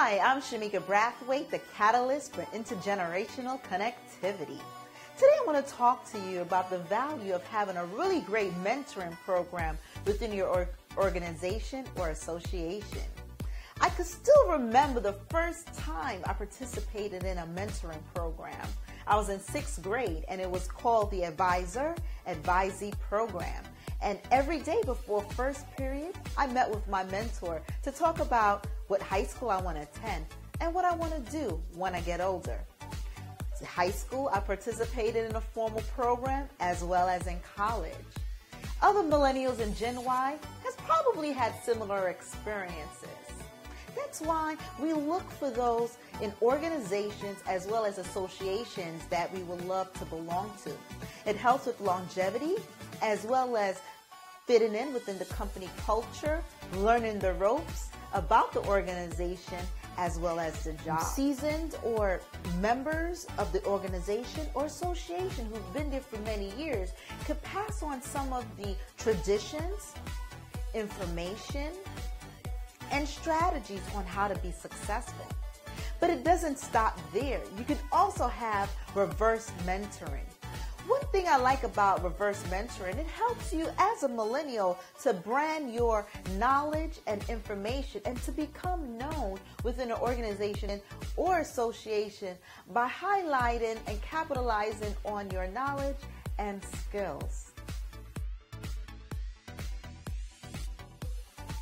Hi, I'm Shemeka Brathwaite, the catalyst for intergenerational connectivity. Today I want to talk to you about the value of having a really great mentoring program within your organization or association. I can still remember the first time I participated in a mentoring program. I was in sixth grade and it was called the Advisor Advisee Program. And every day before first period, I met with my mentor to talk about what high school I want to attend and what I want to do when I get older. High school, I participated in a formal program as well as in college. Other millennials in Gen Y has probably had similar experiences. That's why we look for those in organizations as well as associations that we would love to belong to. It helps with longevity as well as fitting in within the company culture, learning the ropes about the organization as well as the job. Seasoned or members of the organization or association who've been there for many years could pass on some of the traditions, information, and strategies on how to be successful. But it doesn't stop there. You can also have reverse mentoring. Thing I like about reverse mentoring, it helps you as a millennial to brand your knowledge and information and to become known within an organization or association by highlighting and capitalizing on your knowledge and skills.